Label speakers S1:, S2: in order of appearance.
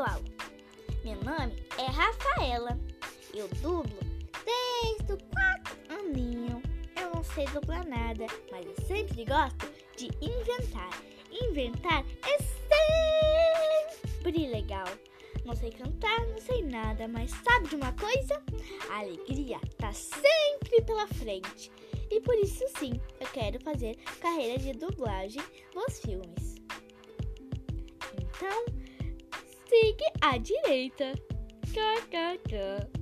S1: pessoal, meu nome é Rafaela. Eu dublo desde o quarto aninho. Eu não sei dublar nada, mas eu sempre gosto de inventar. Inventar é sempre legal. Não sei cantar, não sei nada, mas sabe de uma coisa? A alegria tá sempre pela frente. E por isso sim, eu quero fazer carreira de dublagem nos filmes. Então, siga à direita. KKK.